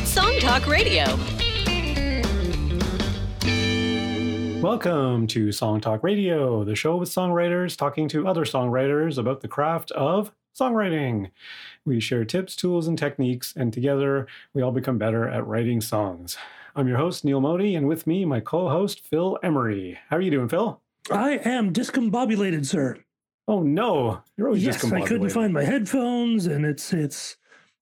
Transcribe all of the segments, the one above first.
It's Song Talk Radio. Welcome to Song Talk Radio, the show with songwriters talking to other songwriters about the craft of songwriting. We share tips, tools, and techniques, and together we all become better at writing songs. I'm your host, Neil Modi, and with me, my co host, Phil Emery. How are you doing, Phil? I am discombobulated, sir. Oh no, you're always yes, I couldn't find my headphones, and it's it's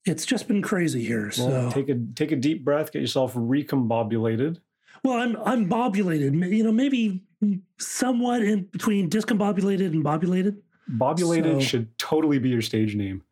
it's just been crazy here. So well, take a take a deep breath, get yourself recombobulated. Well, I'm I'm bobulated. You know, maybe somewhat in between discombobulated and bobulated. Bobulated so. should totally be your stage name.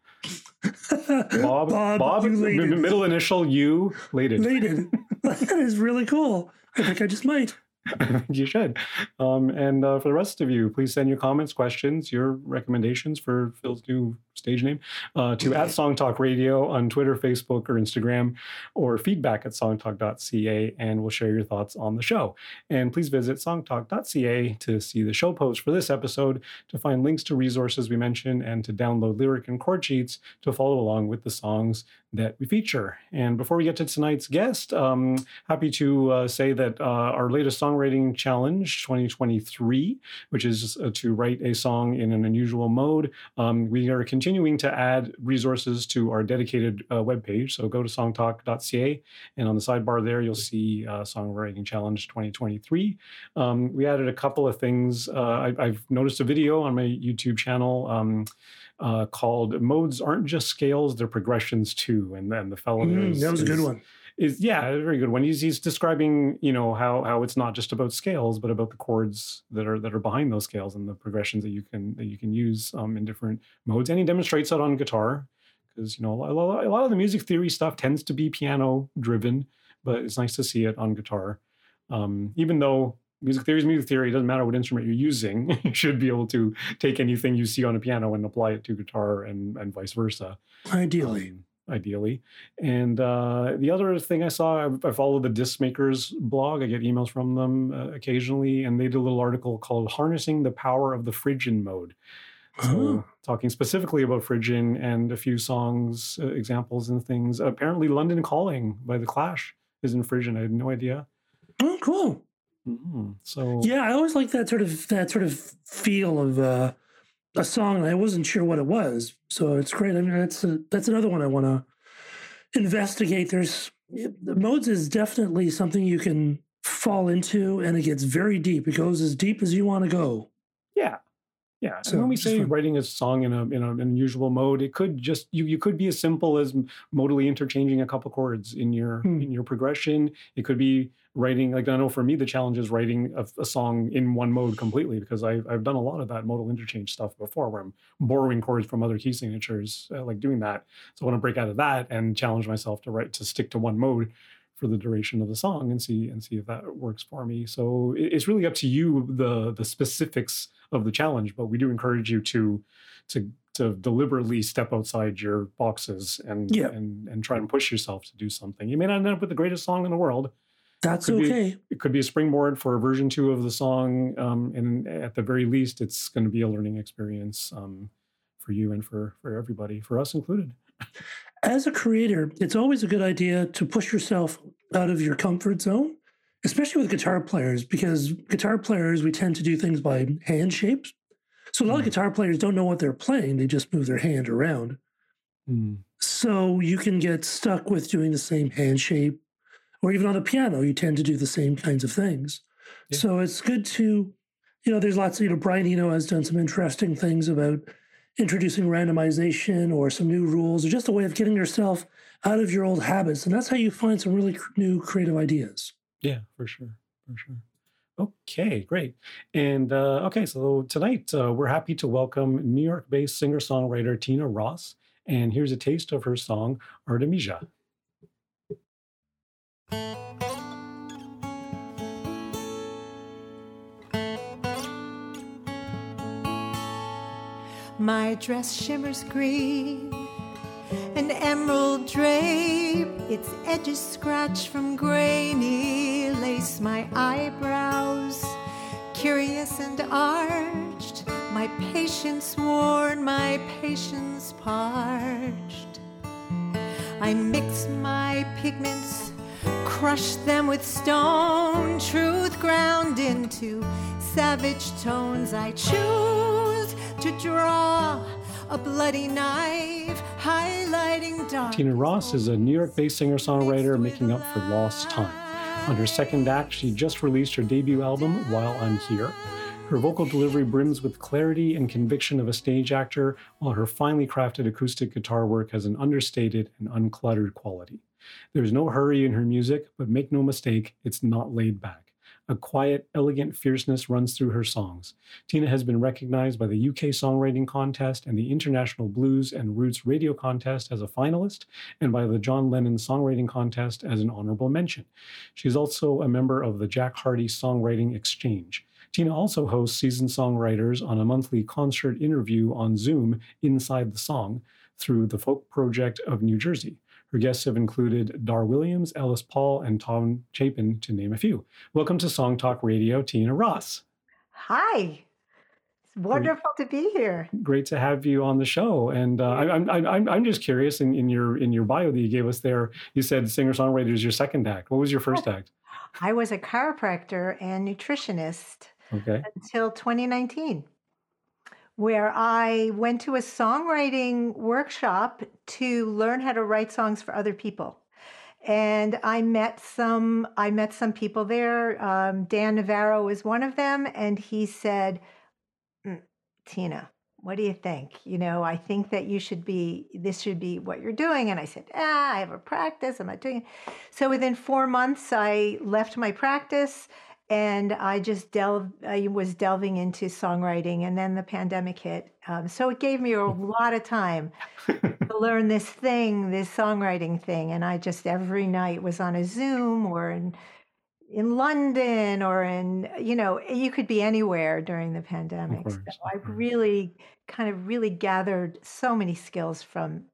Bob, Bob, middle initial U, lated. Lated. that is really cool. I think I just might. you should. Um, and uh, for the rest of you, please send your comments, questions, your recommendations for Phil's new stage name uh, to at Song Talk Radio on Twitter, Facebook, or Instagram, or feedback at songtalk.ca, and we'll share your thoughts on the show. And please visit songtalk.ca to see the show post for this episode, to find links to resources we mentioned, and to download lyric and chord sheets to follow along with the songs that we feature. And before we get to tonight's guest, um, happy to uh, say that uh, our latest songwriting challenge 2023, which is uh, to write a song in an unusual mode, um, we are continuing to add resources to our dedicated uh, webpage. So go to songtalk.ca, and on the sidebar there, you'll see uh, Songwriting Challenge 2023. Um, we added a couple of things. Uh, I, have noticed a video on my YouTube channel. Uh, called "Modes Aren't Just Scales; They're Progressions Too," and then the fellow mm, is, that was a good one. Is yeah, a very good one. He's he's describing you know how how it's not just about scales, but about the chords that are that are behind those scales and the progressions that you can that you can use um, in different modes. And he demonstrates that on guitar because you know a lot, a lot of the music theory stuff tends to be piano driven, but it's nice to see it on guitar. Um, even though music theory is music theory. It doesn't matter what instrument you're using. you should be able to take anything you see on a piano and apply it to guitar and, and vice versa. Ideally. Um, ideally. And uh, the other thing I saw, I, I follow the Disc Makers blog. I get emails from them uh, occasionally, and they did a little article called Harnessing the Power of the Phrygian Mode. So, talking specifically about Phrygian and a few songs, uh, examples, and things. Apparently, London Calling by The Clash is in Phrygian. I had no idea. Oh, cool. Mm-hmm. So yeah, I always like that sort of that sort of feel of uh, a song, and I wasn't sure what it was. So it's great. I mean, that's a, that's another one I want to investigate. There's the modes is definitely something you can fall into, and it gets very deep. It goes as deep as you want to go. Yeah, yeah. So and when we say fun. writing a song in a in an unusual mode, it could just you you could be as simple as modally interchanging a couple chords in your hmm. in your progression. It could be writing like I know for me the challenge is writing a, a, song in one mode completely because I've I've done a lot of that modal interchange stuff before where I'm borrowing chords from other key signatures uh, like doing that. So I want to break out of that and challenge myself to write to stick to one mode for the duration of the song and see and see if that works for me. So it's really up to you the the specifics of the challenge, but we do encourage you to to to deliberately step outside your boxes and yeah. and and try and push yourself to do something. You may not end up with the greatest song in the world, that's it okay. Be, it could be a springboard for a version two of the song, um, and at the very least, it's going to be a learning experience um, for you and for for everybody, for us included. As a creator, it's always a good idea to push yourself out of your comfort zone, especially with guitar players, because guitar players we tend to do things by hand shapes. So a lot mm. of guitar players don't know what they're playing; they just move their hand around. Mm. So you can get stuck with doing the same hand shape or even on a piano, you tend to do the same kinds of things. Yeah. So it's good to, you know, there's lots of, you know, Brian Eno has done some interesting things about introducing randomization or some new rules or just a way of getting yourself out of your old habits. And that's how you find some really new creative ideas. Yeah, for sure. For sure. Okay, great. And uh, okay, so tonight uh, we're happy to welcome New York based singer songwriter Tina Ross. And here's a taste of her song, Artemisia. My dress shimmers green, an emerald drape, its edges scratch from grainy lace. My eyebrows, curious and arched, my patience worn, my patience parched. I mix my pigments, crush them with stone, truth ground into savage tones. I choose to draw a bloody knife, highlighting dark. Tina Ross is a New York based singer songwriter making up for lost time. On her second act, she just released her debut album, While I'm Here. Her vocal delivery brims with clarity and conviction of a stage actor, while her finely crafted acoustic guitar work has an understated and uncluttered quality. There's no hurry in her music, but make no mistake, it's not laid back. A quiet, elegant fierceness runs through her songs. Tina has been recognized by the UK Songwriting Contest and the International Blues and Roots Radio Contest as a finalist, and by the John Lennon Songwriting Contest as an honorable mention. She's also a member of the Jack Hardy Songwriting Exchange. Tina also hosts seasoned songwriters on a monthly concert interview on Zoom inside the song through the Folk Project of New Jersey. Her guests have included Dar Williams, Ellis Paul, and Tom Chapin, to name a few. Welcome to Song Talk Radio, Tina Ross. Hi. It's wonderful Great. to be here. Great to have you on the show. And uh, I, am I'm, I'm just curious in, in your in your bio that you gave us there, you said singer songwriter is your second act. What was your first act? I was a chiropractor and nutritionist okay. until 2019 where I went to a songwriting workshop to learn how to write songs for other people. And I met some I met some people there. Um, Dan Navarro was one of them, and he said, mm, "Tina, what do you think? You know, I think that you should be, this should be what you're doing. And I said, ah, I have a practice. I'm not doing it. So within four months, I left my practice and I just delved, I was delving into songwriting, and then the pandemic hit. Um, so it gave me a lot of time to learn this thing, this songwriting thing. And I just every night was on a Zoom or in in London or in you know you could be anywhere during the pandemic. So I really kind of really gathered so many skills from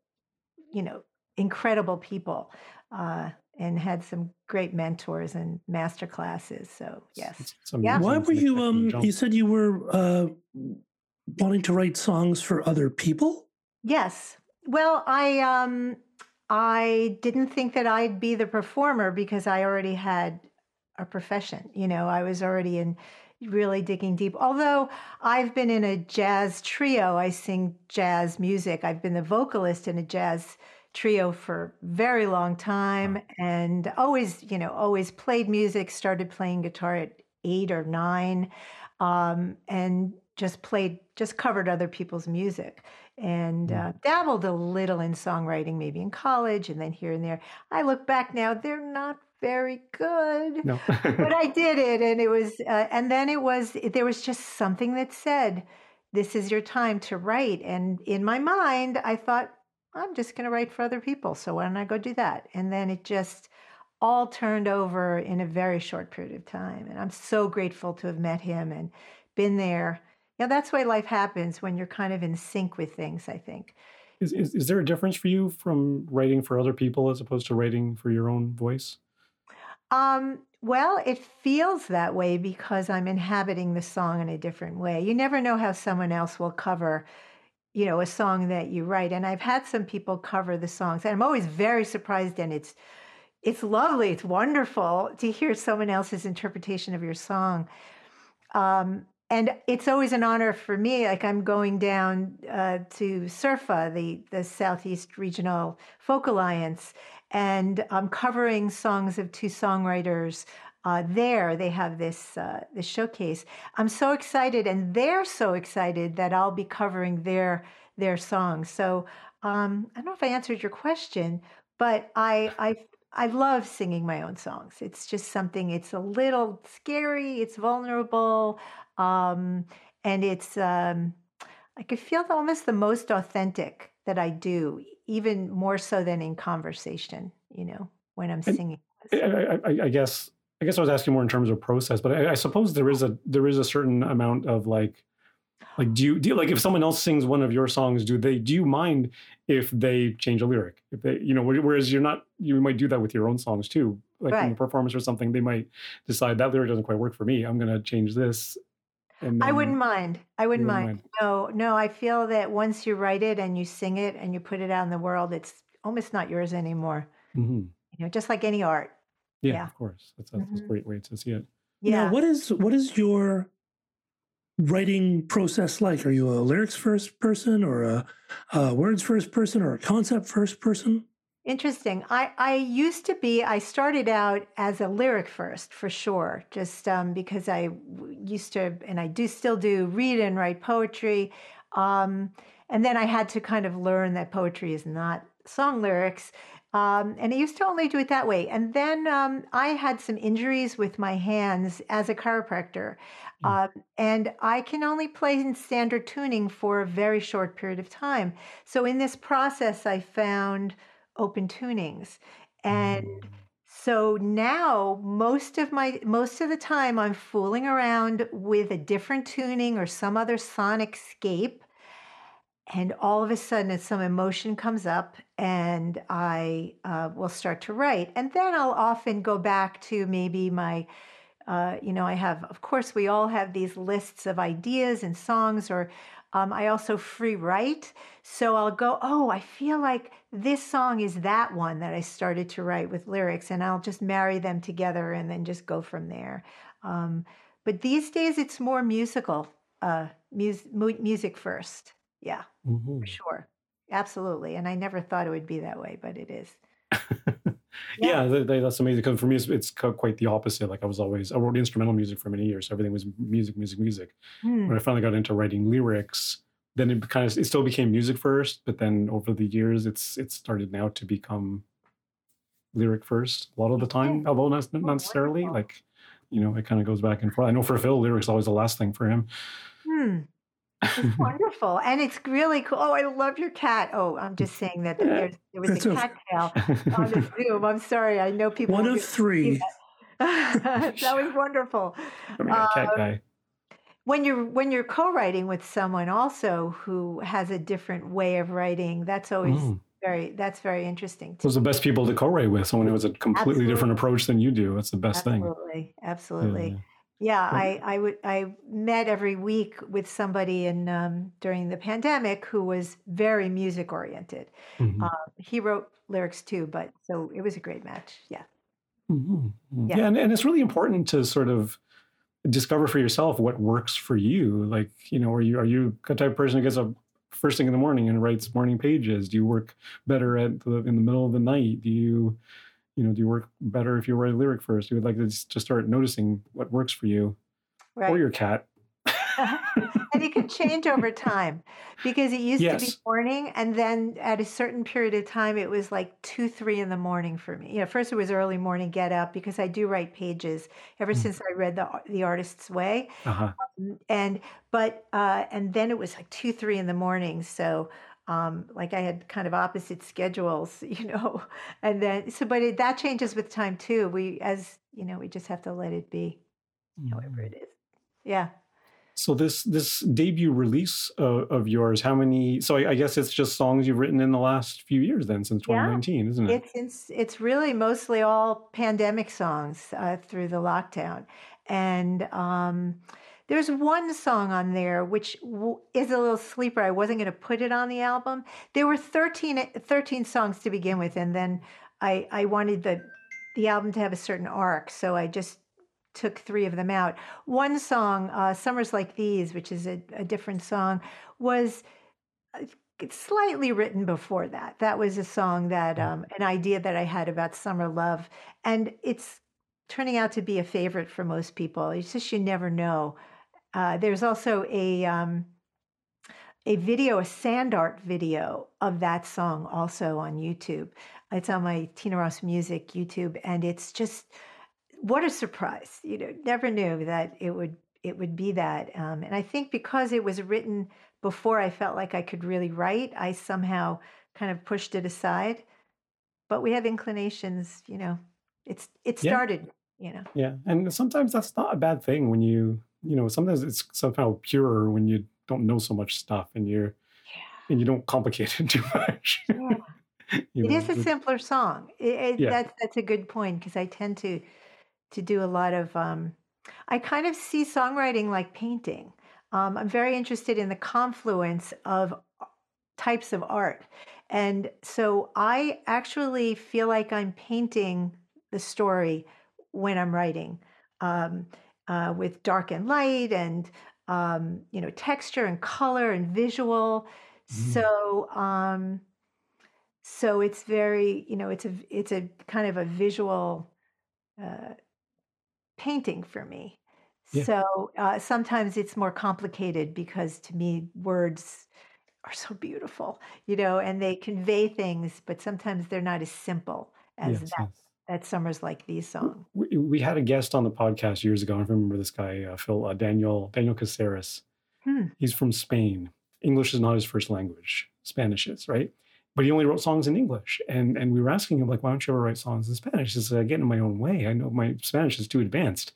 you know incredible people. Uh, and had some great mentors and master classes. So yes, yeah. Why were you? Um, you said you were uh, wanting to write songs for other people. Yes. Well, I um, I didn't think that I'd be the performer because I already had a profession. You know, I was already in really digging deep. Although I've been in a jazz trio, I sing jazz music. I've been the vocalist in a jazz trio for very long time and always you know always played music started playing guitar at eight or nine um, and just played just covered other people's music and uh, dabbled a little in songwriting maybe in college and then here and there. I look back now they're not very good no. but i did it and it was uh, and then it was there was just something that said this is your time to write. And in my mind i thought I'm just going to write for other people. So why don't I go do that? And then it just all turned over in a very short period of time. And I'm so grateful to have met him and been there. Yeah, that's why life happens when you're kind of in sync with things, I think. Is, is, is there a difference for you from writing for other people as opposed to writing for your own voice? Um, well, it feels that way because I'm inhabiting the song in a different way. You never know how someone else will cover you know, a song that you write. And I've had some people cover the songs, and I'm always very surprised. And it's it's lovely, it's wonderful to hear someone else's interpretation of your song. Um, and it's always an honor for me. Like I'm going down uh, to SERFA the the Southeast Regional Folk Alliance, and I'm covering songs of two songwriters uh, there they have this uh, this showcase. I'm so excited, and they're so excited that I'll be covering their their songs. So um, I don't know if I answered your question, but I I I love singing my own songs. It's just something. It's a little scary. It's vulnerable, um, and it's um, I could feel almost the most authentic that I do, even more so than in conversation. You know, when I'm singing. I, I, I guess I guess I was asking more in terms of process, but I, I, suppose there is a there is a certain amount of like like do you do you, like if someone else sings one of your songs, do they do you mind if they change a lyric? If they you know whereas you're not you might do that with your own songs too. Like right. in a performance or something, they might decide that lyric doesn't quite work for me. I'm going to change this. I wouldn't mind. I wouldn't, mind. mind. No, no. I feel that once you write it and you sing it and you put it out in the world, it's almost not yours anymore. hmm You know, just like any art. Yeah, Yeah. of course. That's, that's a Mhm. great way to see it. Yeah. Now, what is what is your writing process like? Are you a lyrics first person, or a, a words first person, or a concept first person? Interesting. I, I used to be, I started out as a lyric first, for sure, just um, because I used to, and I do still do, read and write poetry. Um, and then I had to kind of learn that poetry is not song lyrics. Um, and I used to only do it that way. And then um, I had some injuries with my hands as a chiropractor. Mm. Um, and I can only play in standard tuning for a very short period of time. So in this process, I found open tunings. And Mm. so now most of my most of the time I'm fooling around with a different tuning or some other sonic scape and all of a sudden some emotion comes up and I uh, will start to write. And then I'll often go back to maybe my uh, you know I have of course we all have these lists of ideas and songs or um, I also free write. So I'll go oh I feel like this song is that one that I started to write with lyrics and I'll just marry them together and then just go from there. Um, but these days it's more musical uh, mu- music first yeah Mhm. for sure. Absolutely. And I never thought it would be that way, but it is. yeah, th- that's amazing. Because for me, it's, it's quite the opposite. Like I was always, I wrote instrumental music for many years. So everything was music, music, music. Hmm. When I finally got into writing lyrics, then it kind of, it still became music first. But then over the years, it's, it started now to become lyric first a lot of the time. Although not, not necessarily. Like, you know, it kind of goes back and forth. I know for Phil, lyrics always the last thing for him. Hmm. It's wonderful. And it's really cool. Oh, I love your cat. Oh, I'm just saying that there's, there was That's a a- cat tail on the Zoom. I'm sorry. I know people. One won't of be able to see three. that. that was wonderful. I mean, a cat Um, guy. when you're when you're co-writing with someone also who has a different way of writing, that's always Mm. very that's very interesting. to Those are the best people to co-write with. Someone who has a completely different approach than you do. That's the best thing. Absolutely, absolutely. yeah. Yeah, I, I would I met every week with somebody in um, during the pandemic who was very music oriented. Mhm. Um, he wrote lyrics too, but so it was a great match. Yeah, Mhm. Yeah. Yeah, and, and it's really important to sort of discover for yourself what works for you. Like, you know, are you are you the type of person who gets up first thing in the morning and writes morning pages? Do you work better at the in the middle of the night? Do you, you know, do you work better if you write a lyric first? You would like to just start noticing what works for you right. or your cat. and it can change over time because it used to be morning, and then at a certain period of time, it was like two, three in the morning for me. You know, first it was early morning get up because I do write pages ever Mm. since I read the the Artist's Way. Uh-huh. and but uh and then it was like two three in the morning so um like i had kind of opposite schedules you know and then so but it, that changes with time too we as you know we just have to let it be however it is yeah So this this debut release uh, of yours, how many? So I, I guess it's just songs you've written in the last few years, then since Yeah. 2019, isn't it? it's it's it's really mostly all pandemic songs uh, through the lockdown and um there's one song on there which w- is a little sleeper. I wasn't going to put it on the album. There were 13, 13 songs to begin with, and then I, I wanted the the album to have a certain arc, so I just took three of them out. One song, uh, "Summers Like These," which is a, a different song, was uh, slightly written before that. That was a song that um, an idea that I had about summer love, and it's turning out to be a favorite for most people. It's just you never know. Uh, there's also a um, a video, a sand art video of that song, also on YouTube. It's on my Tina Ross Music YouTube, and it's just what a surprise! You know, never knew that it would it would be that. Um, and I think because it was written before I felt like I could really write, I somehow kind of pushed it aside. But we have inclinations, you know. It's it Yeah. started, you know. Yeah, and sometimes that's not a bad thing when you, you know, sometimes it's somehow purer when you don't know so much stuff and you're and you don't complicate it too much. Yeah. You It know, is a simpler song. It, it, Yeah. That's that's a good point because I tend to to do a lot of. Um, I kind of see songwriting like painting. Um, I'm very interested in the confluence of types of art. And so I actually feel like I'm painting the story when I'm writing um, uh, with dark and light and um, you know texture and color and visual. Mm. So um, so it's very you know it's a it's a kind of a visual uh, painting for me. Yeah. So uh, sometimes it's more complicated because to me words are so beautiful, you know, and they convey things, but sometimes they're not as simple as Yes, that yes. That summers like these songs. We, we had a guest on the podcast years ago. I remember this guy, uh, Phil uh, Daniel Daniel Caceres. Hmm. He's from Spain. English is not his first language. Spanish is, right? But he only wrote songs in English. And and we were asking him, like, why don't you ever write songs in Spanish? He said, I get in my own way. I know my Spanish is too advanced.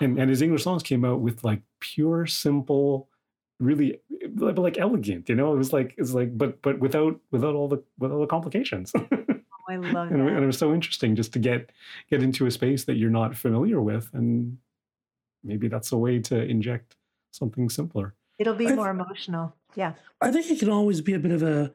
And and his English songs came out with like pure, simple, really but like elegant, you know? It was like it's like but but without without all the without all the complications. I love and, it- and it was so interesting just to get get into a space that you're not familiar with and maybe that's a way to inject something simpler It'll be I more emotional. Yeah. I think it can always be a bit of a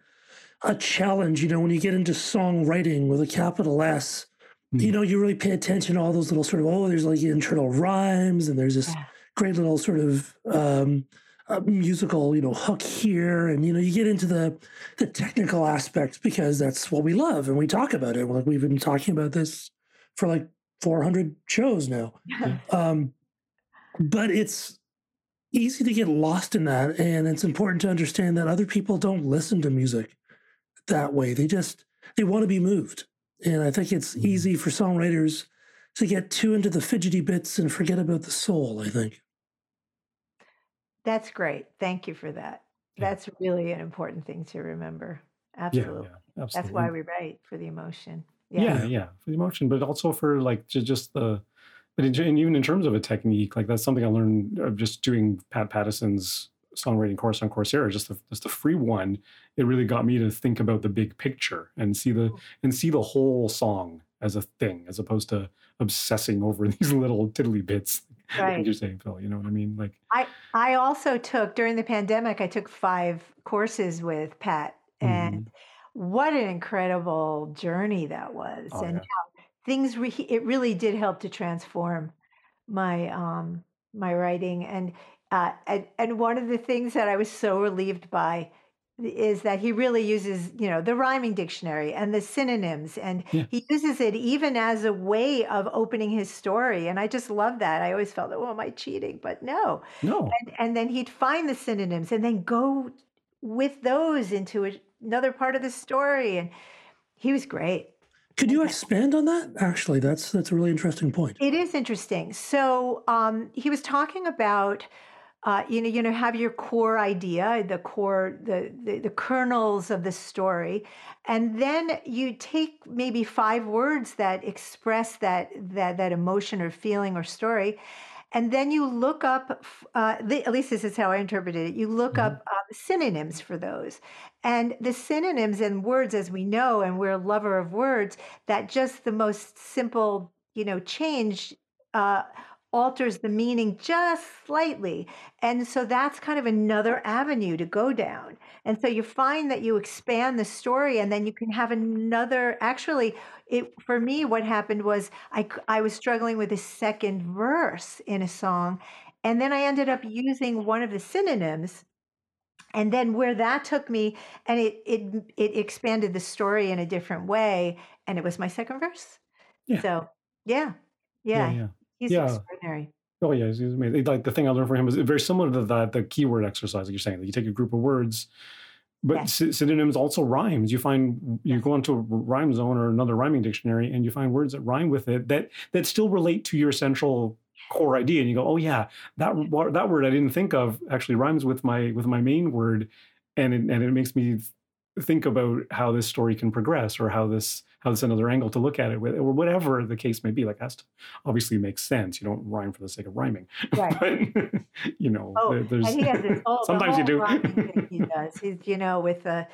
a challenge, you know, when you get into songwriting with a capital S. Mm. You know, you really pay attention to all those little sort of oh, there's like internal rhymes and there's this Yeah. great little sort of um, uh, musical, you know, hook here, and you know, you get into the the technical aspects because that's what we love and we talk about it. Like we've been talking about this for like 400 shows now. Um, but it's easy to get lost in that, and it's important to understand that other people don't listen to music that way. They just they want to be moved, and I think it's Mhm. easy for songwriters to get too into the fidgety bits and forget about the soul. I think. That's great. Thank you for that. Yeah. That's really an important thing to remember. yeah Absolutely. yeah That's absolutely why we write for the emotion. yeah Yeah. yeah for the emotion but also for like ju- just the but in, and even in terms of a technique like that's something i learned of just doing pat pattison's songwriting course on coursera just the, just the free one it really got me to think about the big picture and see the and see the whole song as a thing as opposed to obsessing over these little tiddly bits like Right. you're saying phil you know what i mean like I I also took during the pandemic. I took five courses with Pat, and mhm. what an incredible journey that was. oh And yeah how things re- it really did help to transform my um my writing. And uh, and and one of the things that I was so relieved by is that he really uses you know the rhyming dictionary and the synonyms and yeah. he uses it even as a way of opening his story and i just love that. I always felt oh am i cheating? But no. No. And and then he'd find the synonyms and then go with those into a, another part of the story and he was great. Could you expand on that? Actually, that's that's a really interesting point. it is interesting. So um, he was talking about uh, you know you know have your core idea the core the, the the kernels of the story and then you take maybe five words that express that that that emotion or feeling or story and then you look up uh, the, at least this is how i interpreted it you look Mhm. up uh, synonyms for those and the synonyms and words as we know and we're a lover of words that just the most simple you know change uh, alters the meaning just slightly. And so that's kind of another avenue to go down. And so you find that you expand the story and then you can have another actually it for me what happened was I I was struggling with a second verse in a song and then i ended up using one of the synonyms. And then where that took me and it it it expanded the story in a different way and it was my second verse. Yeah. So yeah. Yeah. Yeah yeah he's yeah extraordinary Oh yeah, he's he's amazing. Like the thing I learned from him is very similar to that the keyword exercise. Like you're saying, like you take a group of words, but yes sy- synonyms also rhymes. You find you yes go into a rhyme zone or another rhyming dictionary, and you find words that rhyme with it that that still relate to your central core idea. And you go, oh yeah, that that word I didn't think of actually rhymes with my with my main word, and it, and it makes me think about how this story can progress or how this how this another angle to look at it with or whatever the case may be like has to obviously make sense. You don't rhyme for the sake of rhyming. Right. But you know oh there's and he has this whole the sometimes you do. rhyming thing he does. He's you know with the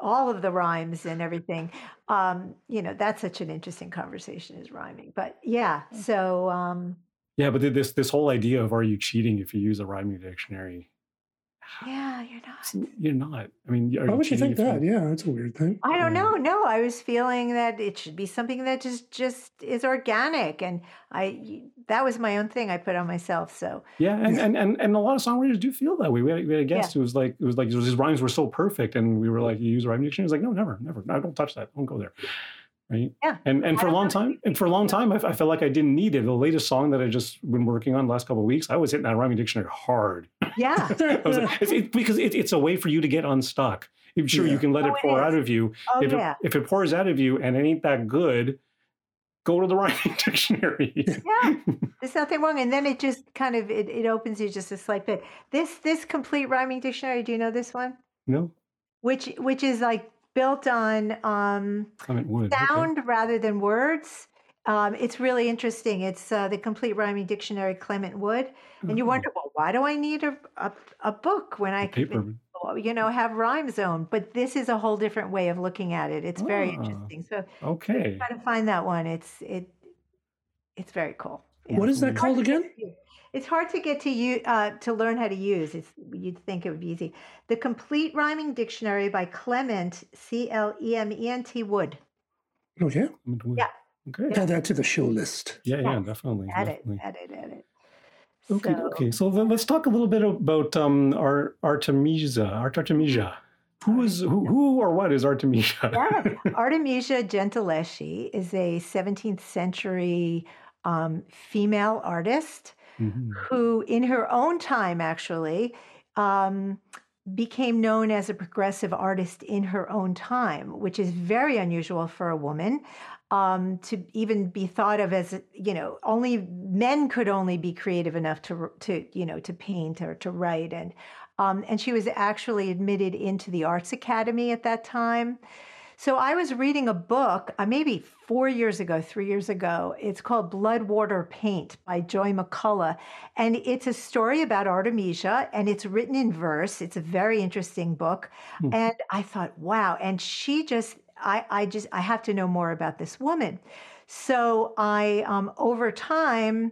all of the rhymes and everything. Um you know that's such an interesting conversation is rhyming. But yeah so um yeah but this this whole idea of are you cheating if you use a rhyming dictionary Yeah, you're not. You're not. I mean, are Why would you think if that? Yeah, that's a weird thing. I don't Yeah. know. No, I was feeling that it should be something that just just is organic, and I that was my own thing I put on myself. So Yeah, and, Yeah. and and and a lot of songwriters do feel that way. We had, we had a Yeah. guest who was like, it was like his rhymes were so perfect, and we were like, you use a rhyme dictionary. He's like, no, never, never, no, don't touch that, don't go there, right? Yeah. And and I for a long time, and for a long time, I, I felt like I didn't need it. The latest song that I just been working on the last couple of weeks, I was hitting that rhyming dictionary hard. yeah, like, it's, it, because it, it's a way for you to get unstuck. I'm sure you can let Oh, it it pour is. out of you. oh if yeah, it if it pours out of you and it ain't that good, go to the rhyming dictionary. yeah. There's nothing wrong, and then it just kind of it, it opens you just a slight bit. This this complete rhyming dictionary. Do you know this one? no, Which which is like built on um, Clement Wood. okay. sound rather than words. Um, it's really interesting. It's uh, the complete rhyming dictionary, Clement Wood, and you Oh, wonder, well, why do I need a a, a book when I paper. can, you know, have rhyme zone? But this is a whole different way of looking at it. It's very Ah. interesting. So Okay. try to find that one. It's it it's very cool. Yeah. What is that called again? It's hard to get to you uh, to learn how to use. It's you'd think it would be easy. The Complete Rhyming Dictionary by Clement C L E M E N T Wood. Okay. Clement Wood. Yeah. Okay. Add that to the show list. Yeah, yeah, Yeah. definitely. Add it, definitely. add it, add it. Okay, So- okay. So then let's talk a little bit about um, Ar- Artemisia. Art Artemisia. Who is who, who or what is Artemisia? Yeah. Artemisia Gentileschi is a 17th century um, female artist Mhm. who, in her own time, actually, um, became known as a progressive artist in her own time, which is very unusual for a woman. Um, to even be thought of as you know, only men could only be creative enough to to you know to paint or to write, and um, and she was actually admitted into the Arts Academy at that time. So I was reading a book, uh, maybe four years ago, three years ago. It's called Blood, Water, Paint by Joy McCullough. And it's a story about Artemisia, and it's written in verse. It's a very interesting book. Hmm. And I thought, wow. And she just, I, I just, I have to know more about this woman. So I, um, over time,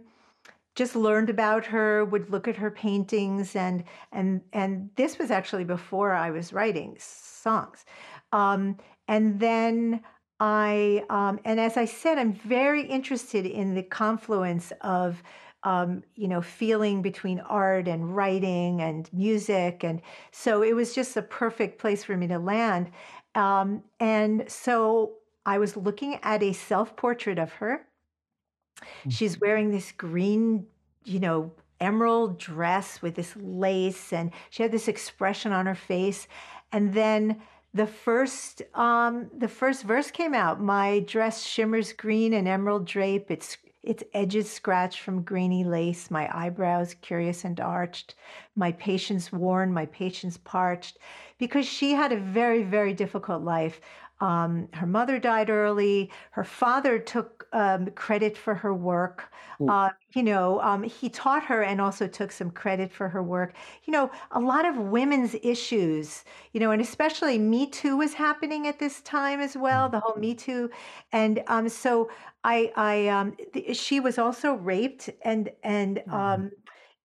just learned about her would look at her paintings and and and this was actually before i was writing songs um, and then i um, and as i said i'm very interested in the confluence of um, you know feeling between art and writing and music. And so it was just a perfect place for me to land. Um, and so i was looking at a self-portrait of her. She's wearing this green, you know, emerald dress with this lace, and she had this expression on her face. And then the first, um, the first verse came out. My dress shimmers green and emerald drape. Its its edges scratched from grainy lace. My eyebrows curious and arched. My patience worn. My patience parched. Because she had a very very difficult life. Um, her mother died early. Her father took um, credit for her work. Mm. Uh, you know, um, he taught her and also took some credit for her work. You know, a lot of women's issues, you know, and especially Me Too was happening at this time as well, the whole Me Too. And um, so I, I, um, th- she was also raped and, and, Mhm. um,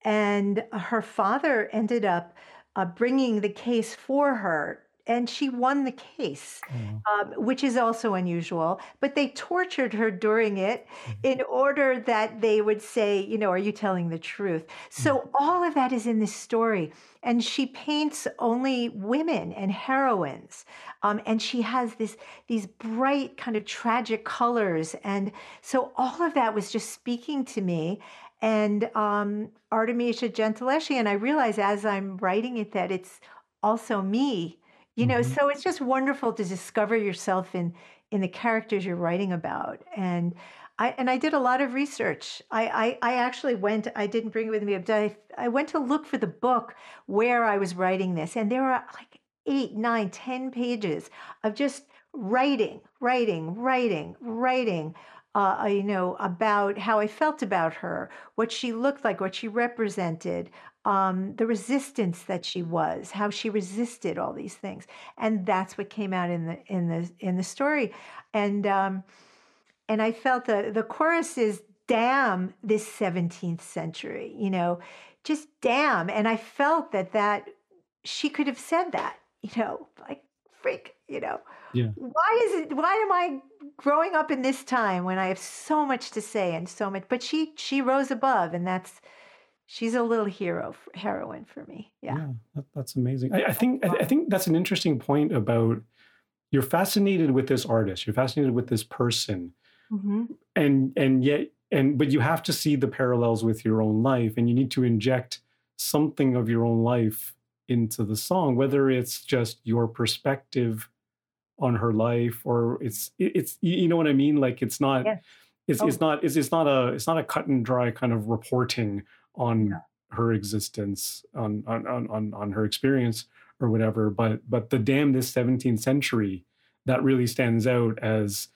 and her father ended up uh, bringing the case for her. And she won the case Oh, um, which is also unusual. But they tortured her during it in order that they would say, you know, are you telling the truth? So all of that is in this story. And she paints only women and heroines. Um, and she has this these bright kind of tragic colors. And so all of that was just speaking to me. And um, Artemisia Gentileschi, and I realize as I'm writing it that it's also me you know Mhm. so it's just wonderful to discover yourself in in the characters you're writing about and i and i did a lot of research i i, I actually went i didn't bring it with me but I, I went to look for the book where i was writing this and there were like eight nine ten pages of just writing writing writing writing uh, you know about how i felt about her what she looked like what she represented um, the resistance that she was, how she resisted all these things, and that's what came out in the in the in the story, and um, and I felt the the chorus is damn this 17th century, you know, just damn, and I felt that that she could have said that, you know, like freak, you know. Yeah. Why is it why am I growing up in this time when I have so much to say and so much but she she rose above and that's she's a little hero heroine for me. Yeah. that, that's amazing. I, I think I, I think that's an interesting point about you're fascinated with this artist, you're fascinated with this person. hmm And and yet and but you have to see the parallels with your own life and you need to inject something of your own life into the song, whether it's just your perspective on her life or it's it's you you know what I mean? Like it's not Yes. it's Oh. it's not it's, it's not a it's not a cut and dry kind of reporting on her existence on on on on, on her experience or whatever but but the damn this 17th century that really stands out as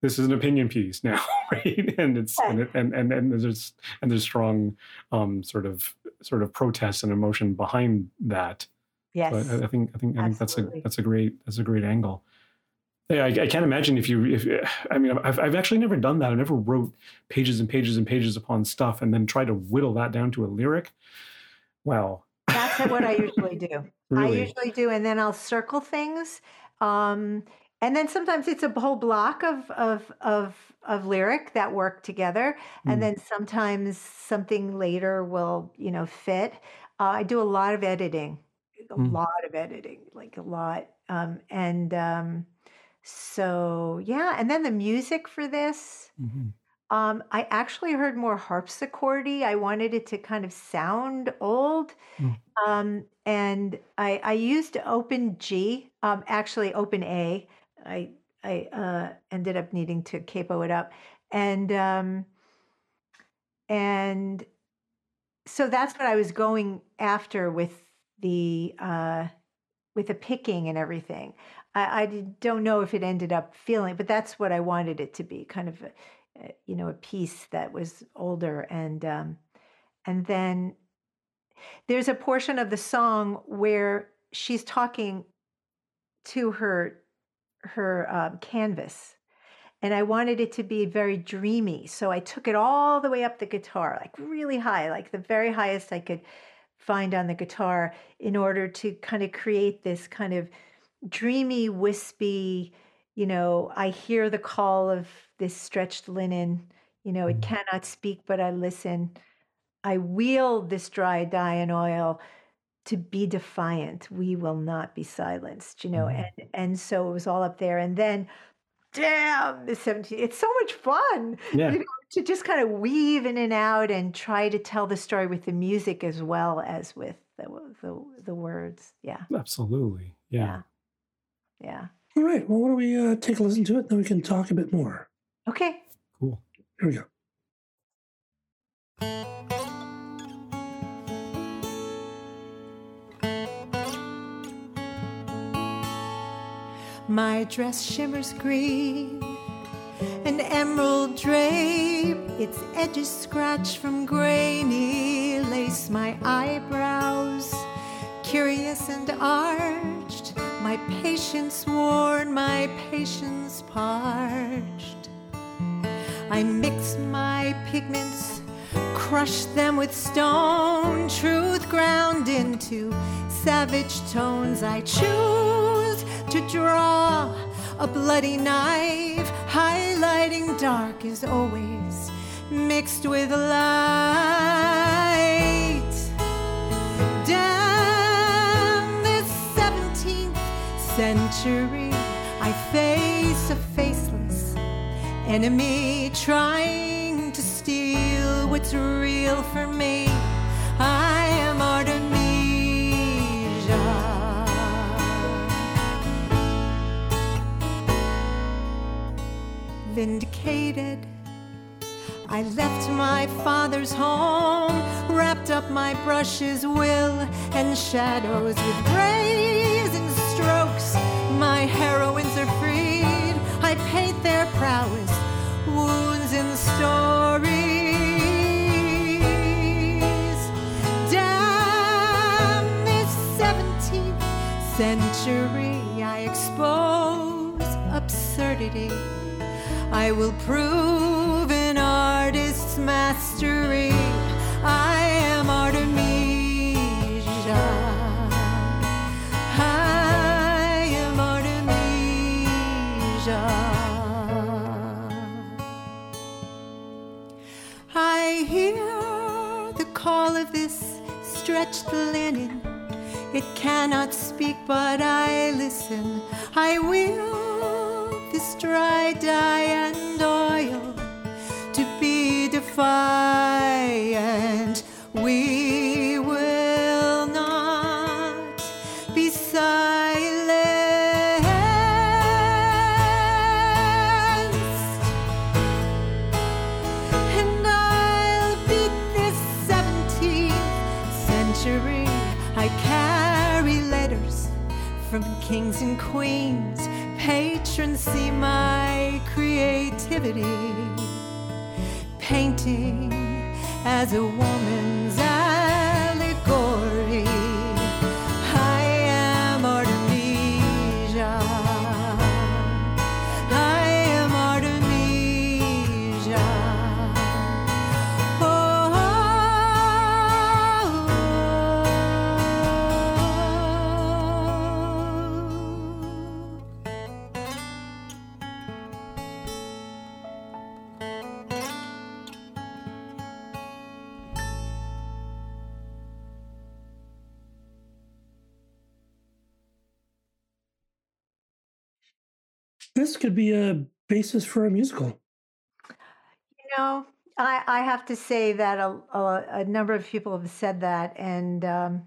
this is an opinion piece now right and it's and it, and, and and there's and there's strong um sort of sort of protest and emotion behind that Yes. so I, I think I think I think that's a that's a great that's a great angle. Yeah, I, I can't imagine if you if I mean I've I've actually never done that. I never wrote pages and pages and pages upon stuff and then try to whittle that down to a lyric. Wow, That's what I usually do. I usually do, and then I'll circle things. Um, and then sometimes it's a whole block of of of of lyric that work together, Mm. and then sometimes something later will you know fit. Uh, I do a lot of editing, a Mm. lot of editing, like a lot, um, and um, so yeah. And then the music for this. Mhm. Um, I actually heard more harpsichordy. I wanted it to kind of sound old. Mm. Um, and I, I used Open G, um, actually Open A. I, I uh, ended up needing to capo it up. And, um, and so that's what I was going after with the, uh, with the picking and everything. I, I don't know if it ended up feeling, but that's what I wanted it to be, kind of, a, you know, a piece that was older, and um, and then there's a portion of the song where she's talking to her her um, canvas, and I wanted it to be very dreamy, so I took it all the way up the guitar, like really high, like the very highest I could find on the guitar, in order to kind of create this kind of dreamy, wispy, you know, I hear the call of this stretched linen, you know, it Mhm. cannot speak, but I listen. I wield this dry dye and oil to be defiant. We will not be silenced, you know, Mhm. and and so it was all up there. And then damn the 17 it's so much fun Yeah, you know, to just kind of weave in and out and try to tell the story with the music as well as with the the, the words. Yeah. absolutely. Yeah. Yeah. Yeah. All right. Well, why don't we uh, take a listen to it? Then we can talk a bit more. Okay. Cool. Here we go. My dress shimmers green, an emerald drape, its edges scratched from grainy lace. My eyebrows, curious and arched, my patience worn, my patience parched. I mix my pigments, crush them with stone, truth ground into savage tones. I choose to draw a bloody knife, highlighting dark is always, mixed with light. I face a faceless enemy trying to steal what's real for me. I am Artemisia. Vindicated. I left my father's home, wrapped up my brushes, will and shadows with brazen strokes. My heroines are freed. I paint their prowess, wounds in stories. Damn this 17th century, I expose absurdity. I will prove an artist's mastery. I This could be a basis for a musical. You know, I, I have to say that a, a, a number of people have said that, and um,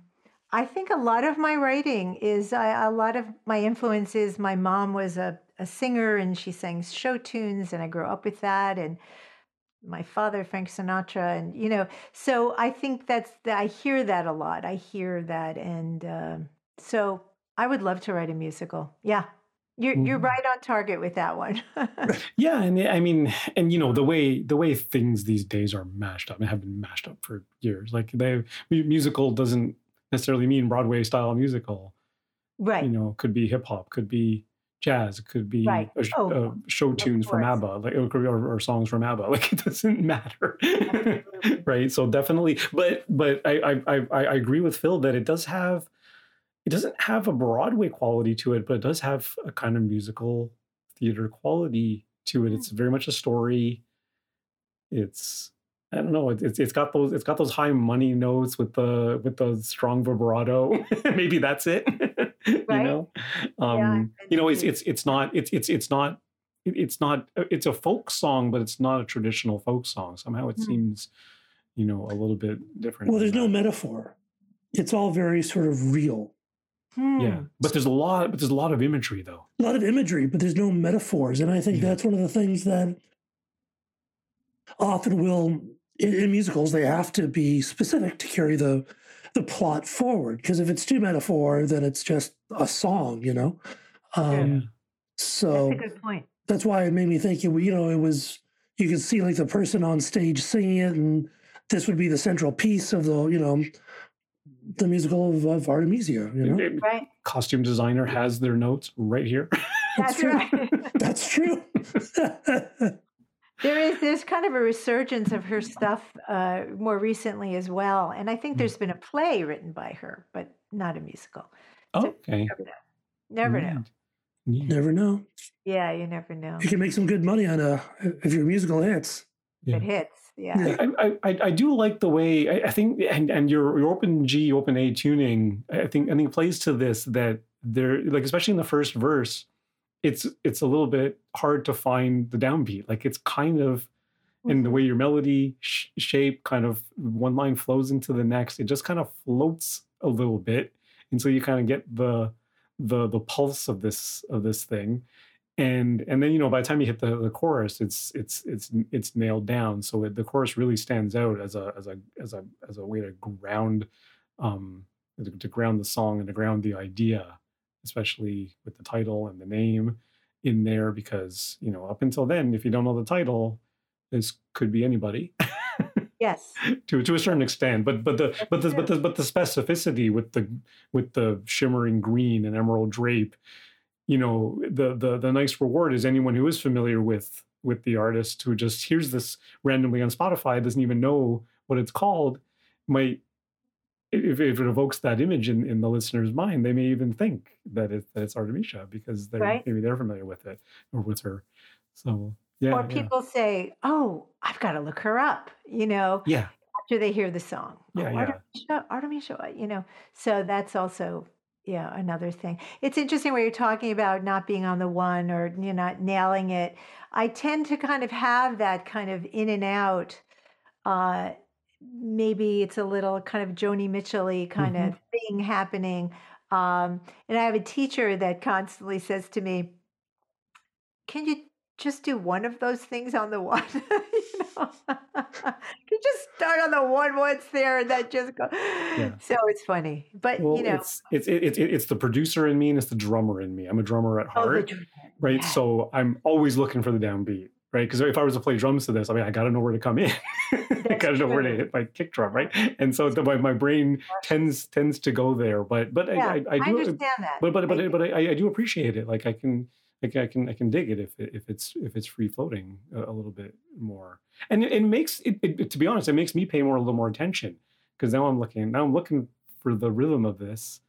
I think a lot of my writing is I, a lot of my influence is my mom was a, a singer and she sang show tunes, and I grew up with that, and my father Frank Sinatra, and you know, so I think that's I hear that a lot. I hear that, and um so I would love to write a musical. Yeah, you're you're Mhm. right on target with that one. Yeah, and I mean, and you know the way the way things these days are mashed up and have been mashed up for years. Like they musical doesn't necessarily mean Broadway style musical. right. You know, could be hip hop, could be jazz, could be Right. a Oh, uh, show tunes from. ABBA, like or, or, or songs from ABBA. Like it doesn't matter, right? So definitely, but but I, I I I agree with Phil that it does have it doesn't have a Broadway quality to it, but it does have a kind of musical theater quality to it. It's very much a story. It's I don't know. it- It's it's got those it's got those high money notes with the with the strong vibrato. Maybe that's it. you Right. know, um, I you know, it's it's it's not it's it's it's not it's not it's a folk song, but it's not a traditional folk song. Somehow it Hmm. seems, you know, a little bit different. Well, than there's no metaphor. It's all very sort of real. Yeah, Hmm. but there's a lot. But there's a lot of imagery, though. A lot of imagery, but there's no metaphors. And I think Yeah. that's one of the things that often will in, in musicals they have to be specific to carry the the plot forward. Because if it's too metaphor, then it's just a song, you know. Um, So That's a good point. that's why it made me think. It, you know, it was you could see like the person on stage singing it, and this would be the central piece of the you know the musical of, of Artemisia. You know, It- it- Right. costume designer has their notes right here. That's true. right. that's true. there is there's kind of a resurgence of her stuff uh, more recently as well, and I Hmm. think there's been a play written by her, but not a musical. okay. Never know. Never know. Neat. Neat. Never know. Yeah, you never know. You can make some good money on a if your musical hits. Yeah. It hits. Yeah. I, I, I- do like the way I, I think and and your your open G open A tuning I think I think plays to this that there like especially in the first verse it's it's a little bit hard to find the downbeat like it's kind of in the Mhm. way your melody sh- shape kind of one line flows into the next it just kind of floats a little bit until you kind of get the the the pulse of this of this thing and and then you know by the time you hit the, the chorus it's it's it's it's nailed down. So it, the chorus really stands out as a as a as a as a way to ground um to, to ground the song and to ground the idea especially with the title and the name in there because you know up until then if you don't know the title this could be anybody. Yes. to to a certain extent. But but the but the, but the but the specificity with the with the shimmering green and emerald drape you know the the the nice reward is anyone who is familiar with with the artist who just hears this randomly on spotify doesn't even know what it's called might if, if it evokes that image in, in the listener's mind they may even think that, it, that it's artemisia because they're Right. maybe they're familiar with it or with her so Yeah. or yeah. people say, "Oh, I've got to look her up," you know, Yeah. after they hear the song. Yeah, oh, yeah. Artemisia, Artemisia, you know. So that's also yeah another thing. It's interesting where you're talking about not being on the one or you're not nailing it. I tend to kind of have that kind of in and out. Uh, maybe it's a little kind of Joni Mitchell-y kind Mhm. of thing happening. Um, and I have a teacher that constantly says to me, "Can you just do one of those things on the one?" you know? You just start on the one once there and then just go? So it's funny, but Well, you know, it's it's it's it's the producer in me and it's the drummer in me. I'm a drummer at oh, heart, dr- right? yeah. So I'm always looking for the downbeat, right? Because if I was to play drums to this, I mean, I got to know where to come in. I got to know where to hit my kick drum, right? And so the, my my brain tends tends to go there, but but yeah, I, I, I I do understand that. but but I but but I, I do appreciate it. Like I can like I can I can dig it if if it's if it's free floating a, a little bit more, and it, it makes it, it to be honest, it makes me pay more a little more attention because now I'm looking now I'm looking for the rhythm of this,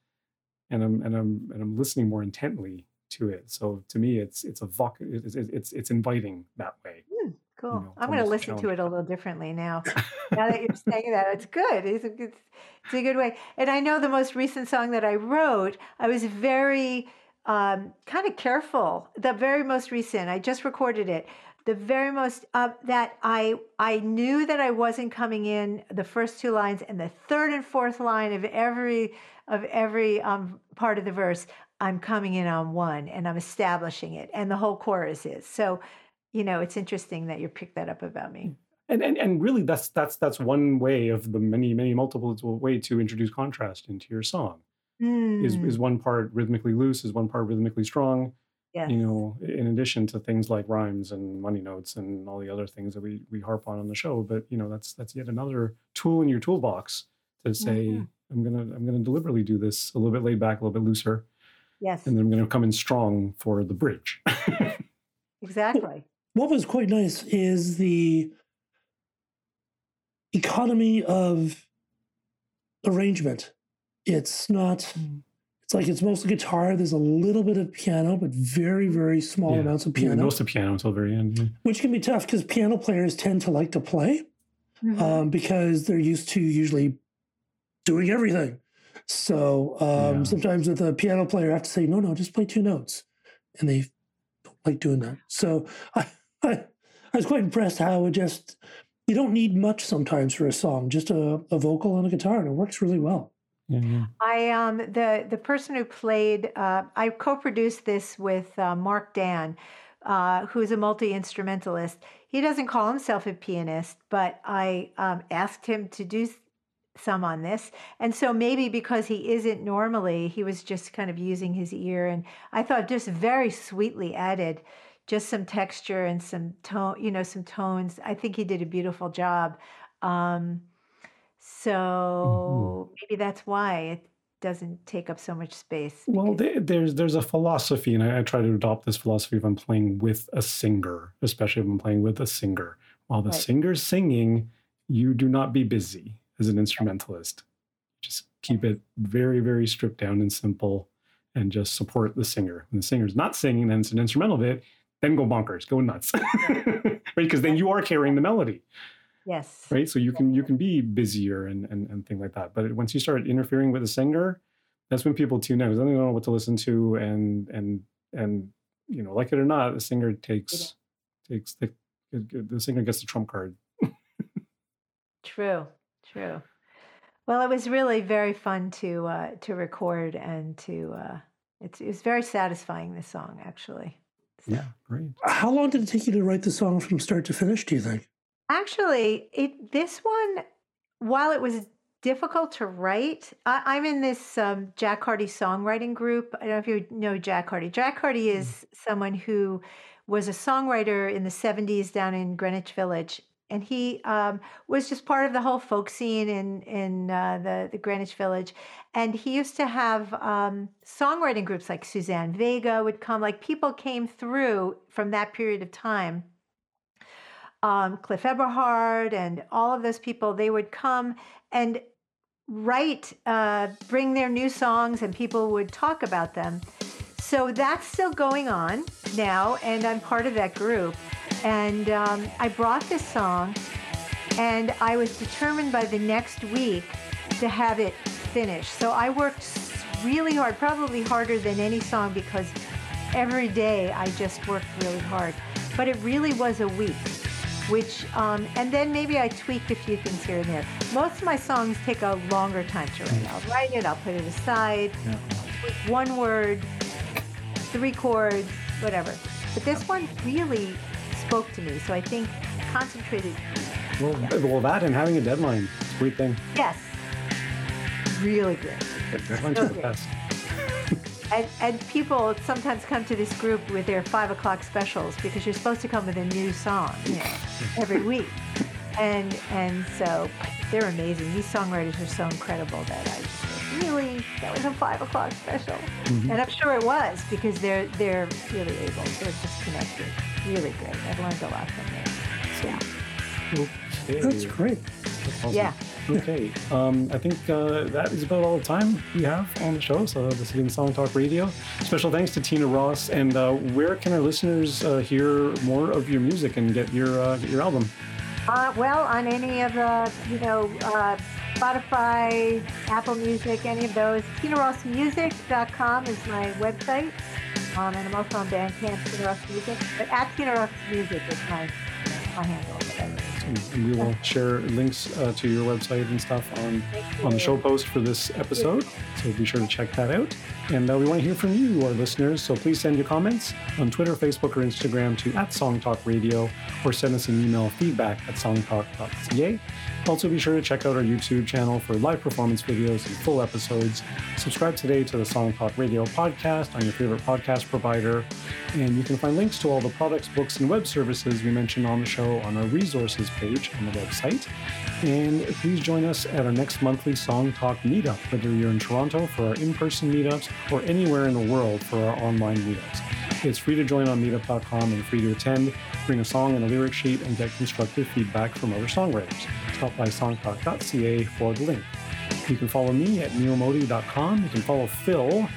and I'm and I'm and I'm listening more intently to it. So to me, it's it's a voc it's it's it's inviting that way. Hmm, cool. know, I'm going to listen to it a little differently now. now that you're saying that, it's good. It's a good, it's a good way. And I know the most recent song that I wrote, I was very um, kind of careful. The very most recent, I just recorded it. The very most uh, that I I knew that I wasn't coming in the first two lines and the third and fourth line of every of every um, part of the verse. I'm coming in on one and I'm establishing it, and the whole chorus is so. You know, it's interesting that you picked that up about me. And, and and really, that's that's that's one way of the many many multiple way to introduce contrast into your song. Is Mm, is one part rhythmically loose, is one part rhythmically strong. yes. You know, in addition to things like rhymes and money notes and all the other things that we we harp on on the show. But you know, that's that's yet another tool in your toolbox to say Mhm. I'm gonna I'm gonna deliberately do this a little bit laid back, a little bit looser, Yes, and then I'm gonna come in strong for the bridge. exactly. What was quite nice is the economy of arrangement. It's not, Mm. it's like it's mostly guitar. There's a little bit of piano, but very, very small Yeah. amounts of Yeah, piano, most of piano until the very end. yeah. which can be tough because piano players tend to like to play Mhm. um, because they're used to usually doing everything. So um, Yeah. sometimes with a piano player, I have to say, no, no, just play two notes. And they don't like doing that. So I, I, I was quite impressed how it just, you don't need much sometimes for a song, just a, a vocal and a guitar, and it works really well. I um the the person who played uh, I co-produced this with uh, Mark Dan, uh, who's a multi instrumentalist. He doesn't call himself a pianist, but I um, asked him to do some on this, and so maybe because he isn't normally, he was just kind of using his ear, and I thought just very sweetly added. Just some texture and some tone, you know, some tones. I think he did a beautiful job. Um, Mm-hmm. so maybe that's why it doesn't take up so much space. Well, there's there's a philosophy, and I, I try to adopt this philosophy if I'm playing with a singer, especially if I'm playing with a singer. While the Right. singer's singing, you do not be busy as an instrumentalist. Just keep it very, very stripped down and simple, and just support the singer. When the singer's not singing, then it's an instrumental bit. Then go bonkers, go nuts, right? Because then you are carrying the melody yes. right? So you can you can be busier and and, and things like that. But once you start interfering with the singer, that's when people tune out. 'cause Then they don't know what to listen to, and and and you know, like it or not, the singer takes takes the the singer gets the trump card. True. True. Well, it was really very fun to uh, to record and to. Uh, it's it was very satisfying. This song, actually. Yeah, great. How long did it take you to write the song from start to finish, do you think? Actually, it this one, while it was difficult to write, I, I'm in this um, Jack Hardy songwriting group. I don't know if you know Jack Hardy. Jack Hardy is someone who was a songwriter in the 70s down in Greenwich Village. And he um, was just part of the whole folk scene in in uh, the the Greenwich Village, and he used to have um, songwriting groups like Suzanne Vega would come. Like people came through from that period of time, um, Cliff Eberhardt and all of those people, they would come and write, uh, bring their new songs, and people would talk about them. So that's still going on now, and I'm part of that group. And um, I brought this song, and I was determined by the next week to have it finished. So I worked really hard, probably harder than any song because every day I just worked really hard. But it really was a week, which, um, and then maybe I tweaked a few things here and there. Most of my songs take a longer time to write. I'll write it, I'll put it aside, Yeah. one word, three chords, whatever. But this one really spoke to me. So I think concentrated, Well, well, that and having a deadline. Great thing. yes, really good. Deadlines are the best. And, and people sometimes come to this group with their five o'clock specials because you're supposed to come with a new song you know, every week. And and so they're amazing. These songwriters are so incredible that I just really that was a five o'clock special. Mhm. And I'm sure it was because they're they're really able. They're just connected. Really great. I've learned a lot from them. Yeah. Okay. That's great. Awesome. Yeah. Okay. Um, I think uh, that is about all the time we have on the show. So this has been Song Talk Radio. Special thanks to Tina Ross. And uh, where can our listeners uh, hear more of your music and get your uh, get your album? Uh, well, on any of the, you know, uh, Spotify, Apple Music, any of those. TinaRossMusic.com is my website. Um, and I'm also on Bandcamp, Tina Ross Music. But at Tina Ross Music is my, my handle. And, we will share links uh, to your website and stuff on on the show post for this episode. So be sure to check that out. And uh, we want to hear from you, our listeners. So please send your comments on Twitter, Facebook, or Instagram to at Song Talk Radio or send us an email feedback at songtalk.ca. Also, be sure to check out our YouTube channel for live performance videos and full episodes. Subscribe today to the Song Talk Radio podcast on your favorite podcast provider. And you can find links to all the products, books, and web services we mentioned on the show on our resources page on the website. And please join us at our next monthly Song Talk meetup, whether you're in Toronto for our in person meetups or anywhere in the world for our online meetups. It's free to join on meetup.com and free to attend. Bring a song and a lyric sheet and get constructive feedback from other songwriters. Stop by songtalk.ca for the link. You can follow me at neomodi.com. You can follow Phil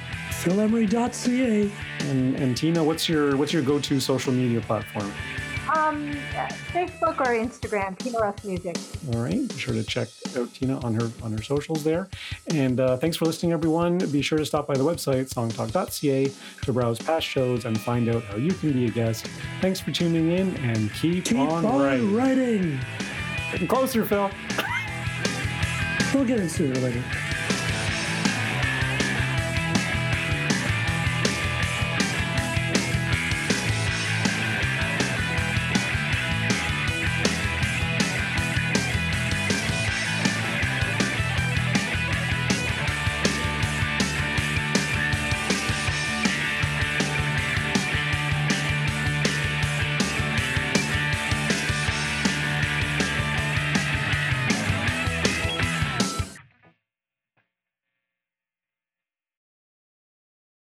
PhilEmery.ca. and, and Tina. What's your what's your go-to social media platform? Um, Facebook or Instagram, Tina Ross Music. All right, be sure to check out Tina on her on her socials there. And uh, thanks for listening, everyone. Be sure to stop by the website songtalk.ca to browse past shows and find out how you can be a guest. Thanks for tuning in and keep, Keep on, on writing. writing. Closer, Phil. We'll get into it later.